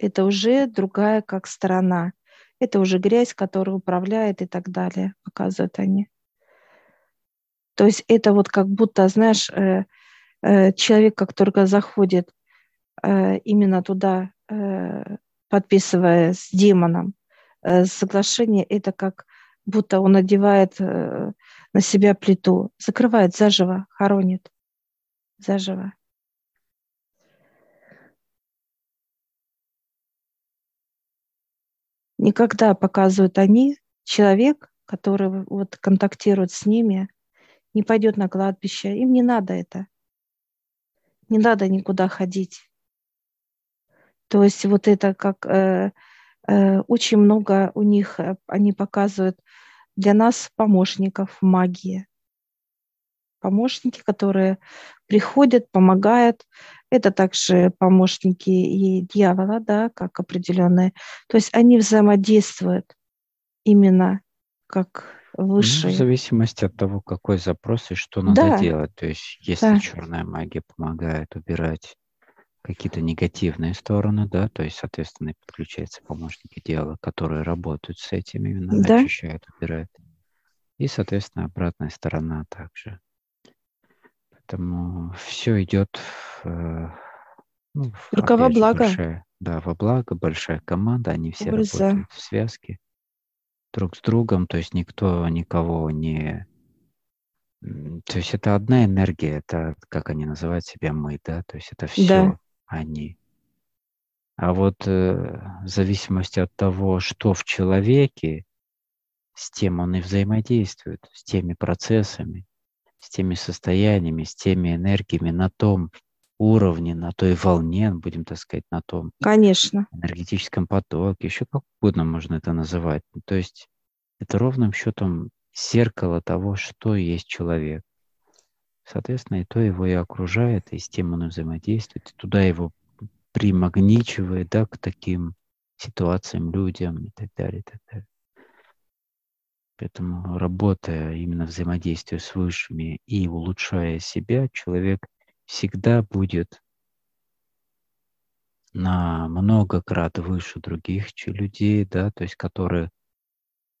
это уже другая как сторона. Это уже грязь, которая управляет и так далее, показывают они. То есть это вот как будто, знаешь, э, э, человек, как только заходит э, именно туда, подписывая с демоном соглашение, это как будто он одевает на себя плиту, закрывает заживо, хоронит заживо. Никогда показывают они, человек, который вот контактирует с ними, не пойдет на кладбище, им не надо это. Не надо никуда ходить. То есть вот это как э, э, очень много у них, э, они показывают для нас помощников магии. Помощники, которые приходят, помогают. Это также помощники и дьявола, да, как определенные. То есть они взаимодействуют именно как высшие. Ну, в зависимости от того, какой запрос и что надо да. делать. То есть, если да. черная магия помогает убирать какие-то негативные стороны, да, то есть, соответственно, подключаются помощники дела, которые работают с этим, именно да. очищают, убирают. И, соответственно, обратная сторона также. Поэтому все идет э, ну, Только во благо. Большая, да, во благо, большая команда, они все Образа. работают в связке друг с другом, то есть никто никого не... То есть это одна энергия, это, как они называют себя, мы, да, то есть это все да. они. А вот э, в зависимости от того, что в человеке, с тем он и взаимодействует, с теми процессами, с теми состояниями, с теми энергиями на том уровне, на той волне, будем так сказать, на том Конечно. энергетическом потоке, еще как угодно можно это называть. То есть это ровным счетом зеркало того, что есть человек. Соответственно, и то его и окружает, и с тем он и взаимодействует, и туда его примагничивает, да, к таким ситуациям, людям и так далее, и так далее. Поэтому, работая именно взаимодействуя с высшими и улучшая себя, человек всегда будет на много крат выше других людей, да, то есть которые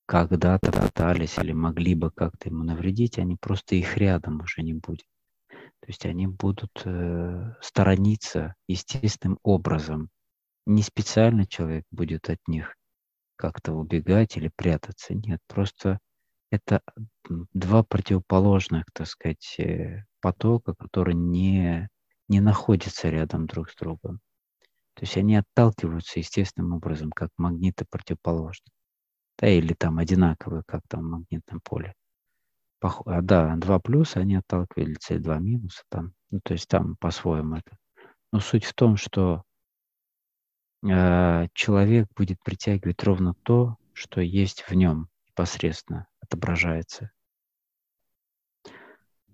когда-то пытались или могли бы как-то ему навредить, они просто их рядом уже не будет. То есть они будут э, сторониться естественным образом. Не специально человек будет от них как-то убегать или прятаться. Нет, просто это два противоположных, так сказать, э, потока, которые не, не находятся рядом друг с другом. То есть они отталкиваются естественным образом, как магниты противоположные. Да, или там одинаковые, как там в магнитном поле. Пох... А, да, два плюса, они отталкиваются, и два минуса там. Ну, то есть там по-своему это. Но суть в том, что человек будет притягивать ровно то, что есть в нем непосредственно, отображается.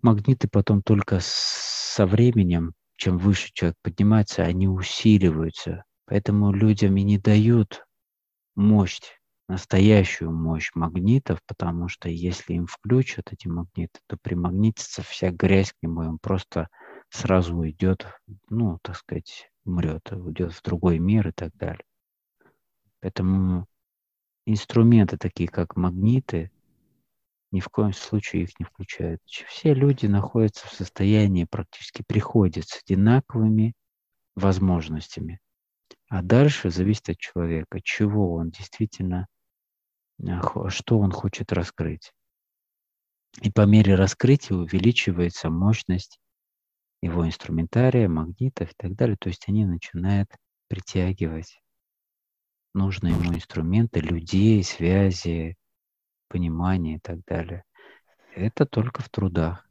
Магниты потом только со временем, чем выше человек поднимается, они усиливаются. Поэтому людям и не дают мощь, настоящую мощь магнитов, потому что если им включат эти магниты, то примагнитится вся грязь к нему, и он просто сразу уйдет, ну, так сказать, умрет, уйдет в другой мир и так далее. Поэтому инструменты такие, как магниты, ни в коем случае их не включают. Все люди находятся в состоянии, практически приходят с одинаковыми возможностями. А дальше зависит от человека, чего он действительно, что он хочет раскрыть. И по мере раскрытия увеличивается мощность его инструментария, магнитов и так далее. То есть они начинают притягивать нужные ему инструменты, людей, связи, понимание и так далее. Это только в трудах.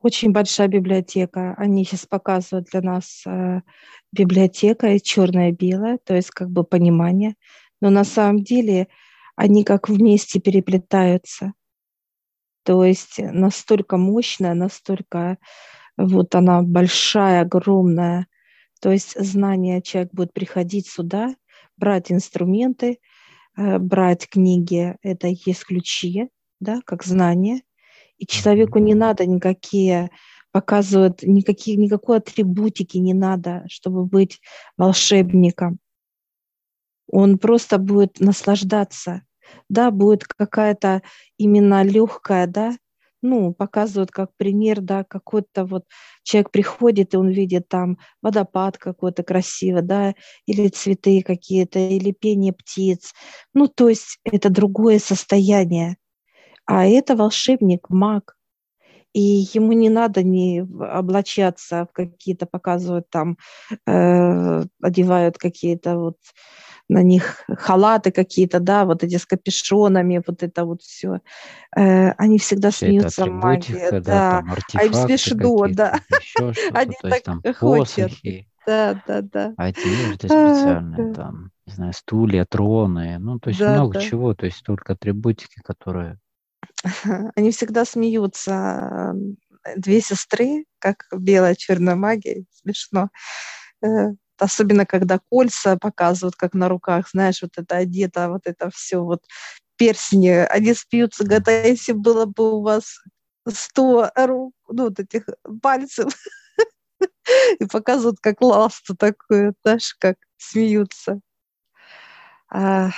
Очень большая библиотека. Они сейчас показывают для нас э, библиотека черное-белое, то есть как бы понимание. Но на самом деле они как вместе переплетаются. То есть настолько мощная, настолько вот она большая, огромная. То есть знание человек будет приходить сюда, брать инструменты, э, брать книги, это есть ключи, да, как знание. И человеку не надо никакие показывают никакие, никакой атрибутики не надо, чтобы быть волшебником. Он просто будет наслаждаться да, будет какая-то именно легкая, да, ну, показывают как пример, да, какой-то вот человек приходит, и он видит там водопад какой-то красивый, да, или цветы какие-то, или пение птиц. Ну, то есть это другое состояние. А это волшебник, маг. И ему не надо не облачаться в какие-то, показывают там, э, одевают какие-то вот на них халаты какие-то, да, вот эти с капюшонами, вот это вот все. Э, они всегда все смеются магия, да, да. Там, а им смешно, да. Они так там посохи, да, да, да. Одежда специальная, а, там, не знаю, стулья, троны, ну, то есть да, много да. чего, то есть только атрибутики, которые... Они всегда смеются. Две сестры, как белая черная магия, смешно. Особенно когда кольца показывают, как на руках, знаешь, вот это одето, вот это все, вот персни, они спьются, говорят, а если было бы у вас сто рук, ну, вот этих пальцев, и показывают, как ласту такую, знаешь, как смеются. А,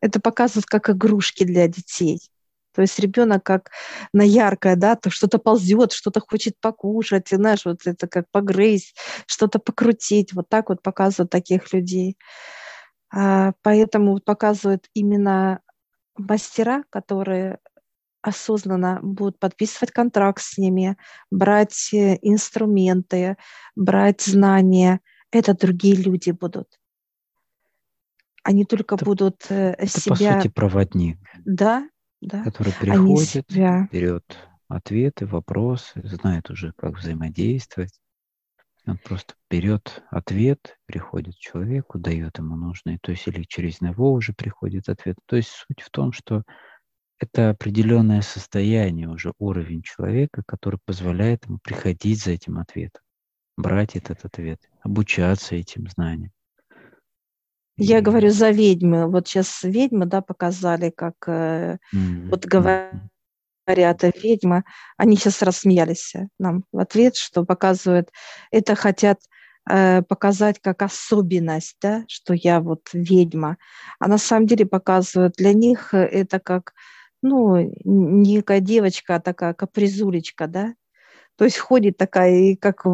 это показывают как игрушки для детей. То есть ребенок как на яркое, да, то что-то ползет, что-то хочет покушать, и, знаешь, вот это как погрызть, что-то покрутить. Вот так вот показывают таких людей. А, поэтому показывают именно мастера, которые осознанно будут подписывать контракт с ними, брать э, инструменты, брать знания. Это другие люди будут. Они только это, будут э, это, себя... по сути, проводник. Да, да. который приходит, себя... берет ответы, вопросы, знает уже, как взаимодействовать. Он просто берет ответ, приходит человеку, дает ему нужный, то есть или через него уже приходит ответ. То есть суть в том, что это определенное состояние, уже уровень человека, который позволяет ему приходить за этим ответом, брать этот ответ, обучаться этим знаниям. Я говорю за ведьмы. Вот сейчас ведьмы, да, показали, как mm-hmm. вот говорят ведьмы. Они сейчас рассмеялись нам в ответ, что показывают, это хотят э, показать как особенность, да, что я вот ведьма. А на самом деле показывают для них это как, ну, некая девочка, а такая капризулечка, да, то есть ходит такая, и как,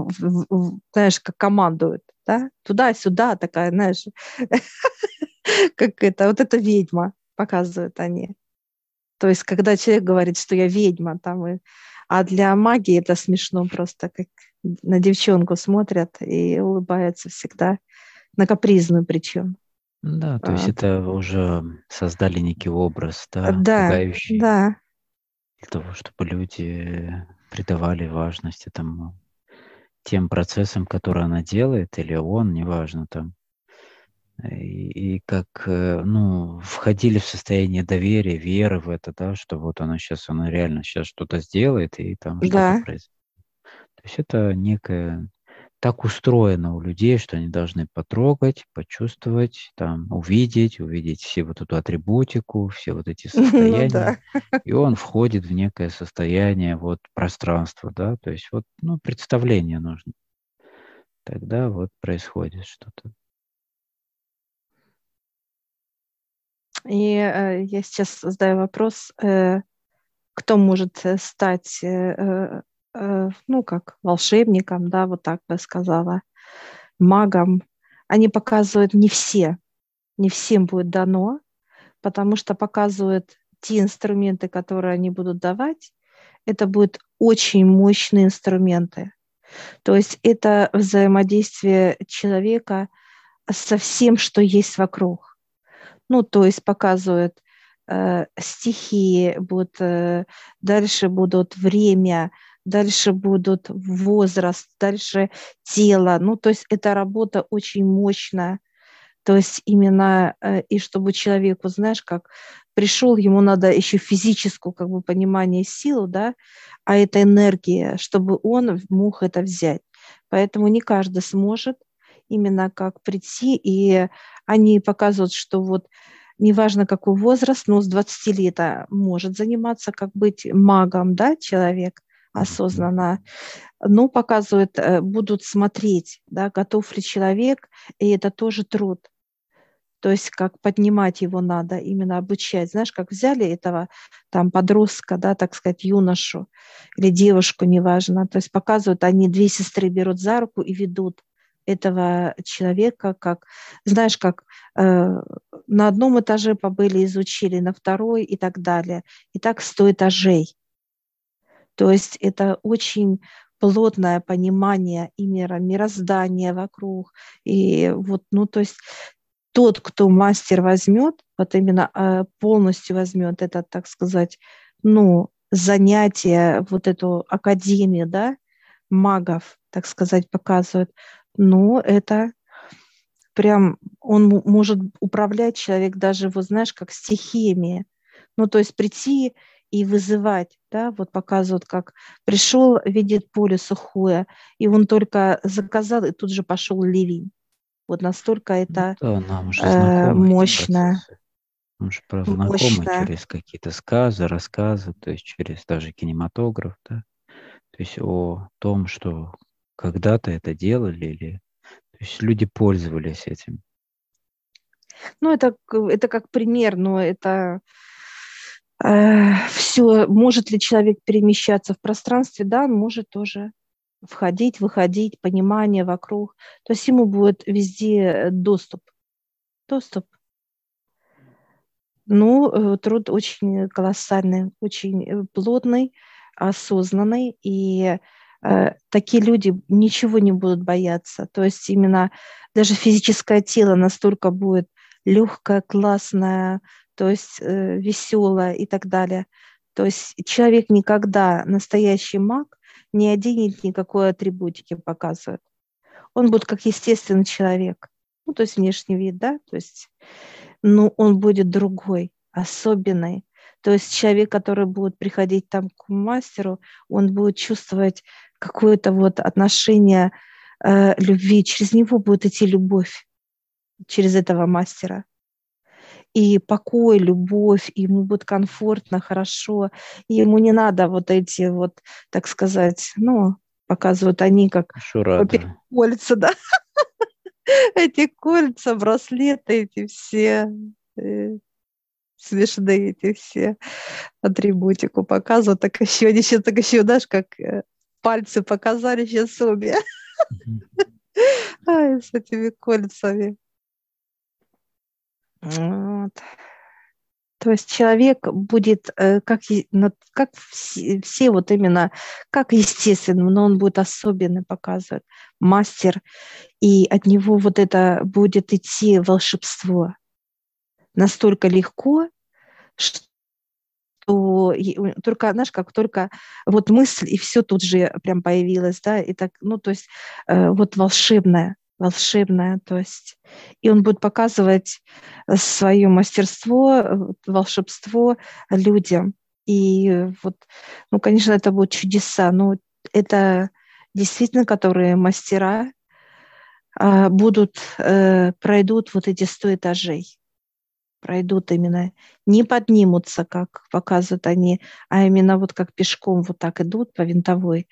знаешь, как командует да, туда-сюда такая, знаешь, как это, вот это ведьма, показывают они. То есть, когда человек говорит, что я ведьма, там, и, а для магии это смешно просто, как на девчонку смотрят и улыбаются всегда, на капризную причем. Да, то а. есть это уже создали некий образ, да, да, пугающий. Да. Для того, чтобы люди придавали важность этому тем процессом, который она делает, или он, неважно там, и, и как, э, ну, входили в состояние доверия, веры в это, да, что вот она сейчас, она реально сейчас что-то сделает, и там что-то да. произойдет. То есть это некая так устроено у людей, что они должны потрогать, почувствовать, там, увидеть, увидеть все вот эту атрибутику, все вот эти ну состояния. И он входит в некое состояние вот пространства, да, то есть вот, ну, представление нужно. Тогда вот происходит что-то. И э, я сейчас задаю вопрос, э, кто может э, стать э, Э, ну, как волшебникам, да, вот так бы сказала, магам, они показывают не все, не всем будет дано, потому что показывают те инструменты, которые они будут давать, это будут очень мощные инструменты. То есть это взаимодействие человека со всем, что есть вокруг. Ну, то есть показывают э, стихии, будут, э, дальше будут время, дальше будут возраст, дальше тело. Ну, то есть эта работа очень мощная. То есть именно, э, и чтобы человеку, знаешь, как пришел, ему надо еще физическую как бы понимание силу, да, а это энергия, чтобы он мог это взять. Поэтому не каждый сможет именно как прийти, и они показывают, что вот неважно какой возраст, но с 20 лет может заниматься, как быть магом, да, человек, осознанно, ну, показывают, э, будут смотреть, да, готов ли человек, и это тоже труд. То есть как поднимать его надо, именно обучать. Знаешь, как взяли этого там подростка, да, так сказать, юношу или девушку, неважно. То есть показывают, они две сестры берут за руку и ведут этого человека, как, знаешь, как э, на одном этаже побыли, изучили, на второй и так далее. И так сто этажей. То есть это очень плотное понимание и мира, мироздания вокруг. И вот, ну, то есть тот, кто мастер возьмет, вот именно э, полностью возьмет это, так сказать, ну, занятие, вот эту академию, да, магов, так сказать, показывает, ну, это прям, он может управлять человек даже, вот знаешь, как стихиями. Ну, то есть прийти и вызывать, да, вот показывают, как пришел, видит поле сухое, и он только заказал, и тут же пошел ливень. Вот настолько ну это да, нам же э, мощно. Мы же знакомы через какие-то сказы, рассказы, то есть через даже кинематограф, да. То есть о том, что когда-то это делали или то есть люди пользовались этим. Ну, это, это как пример, но это все, может ли человек перемещаться в пространстве, да, он может тоже входить, выходить, понимание вокруг. То есть ему будет везде доступ. Доступ. Ну, э, труд очень колоссальный, очень э, плотный, осознанный, и э, такие люди ничего не будут бояться. То есть именно даже физическое тело настолько будет легкое, классное, то есть э, веселое и так далее. То есть человек никогда, настоящий маг, не оденет никакой атрибутики показывает. Он будет как естественный человек. Ну, то есть внешний вид, да, то есть, ну, он будет другой, особенный. То есть человек, который будет приходить там к мастеру, он будет чувствовать какое-то вот отношение э, любви, через него будет идти любовь, через этого мастера и покой, любовь, ему будет комфортно, хорошо, и ему не надо вот эти вот, так сказать, ну, показывают они как кольца, да, эти кольца, браслеты, эти все э, смешные эти все атрибутику показывают, так еще, они сейчас так еще, знаешь, как э, пальцы показали сейчас обе. Ай, с этими кольцами. Вот. То есть человек будет э, как, как все, все вот именно, как естественно, но он будет особенно показывать, мастер, и от него вот это будет идти волшебство настолько легко, что только, знаешь, как только вот мысль, и все тут же прям появилось, да, и так, ну, то есть э, вот волшебное, волшебное, то есть, и он будет показывать свое мастерство, э, волшебство людям. И вот, ну, конечно, это будут чудеса, но это действительно, которые мастера а, будут, э, пройдут вот эти сто этажей пройдут именно, не поднимутся, как показывают они, а именно вот как пешком вот так идут по винтовой.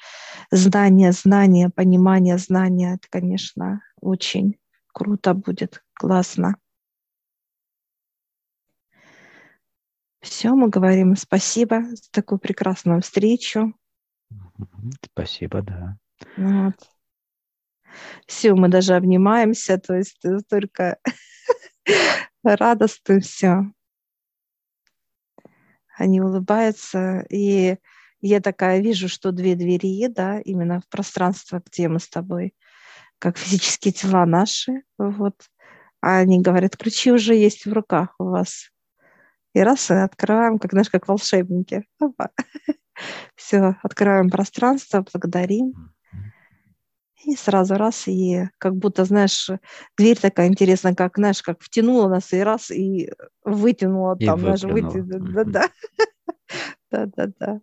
Знание, знание, понимание, знание, это, конечно, очень круто будет, классно. Все, мы говорим спасибо за такую прекрасную встречу. Спасибо, да. Вот. Все, мы даже обнимаемся, то есть только радостно все. Они улыбаются, и я такая вижу, что две двери, да, именно в пространство, где мы с тобой, как физические тела наши, вот. А они говорят, ключи уже есть в руках у вас. И раз и открываем, как, знаешь, как волшебники. Все, открываем пространство, благодарим. И сразу раз, и как будто, знаешь, дверь такая интересная, как, знаешь, как втянула нас и раз, и вытянула и там, знаешь, вытянула. Да-да. Да-да-да.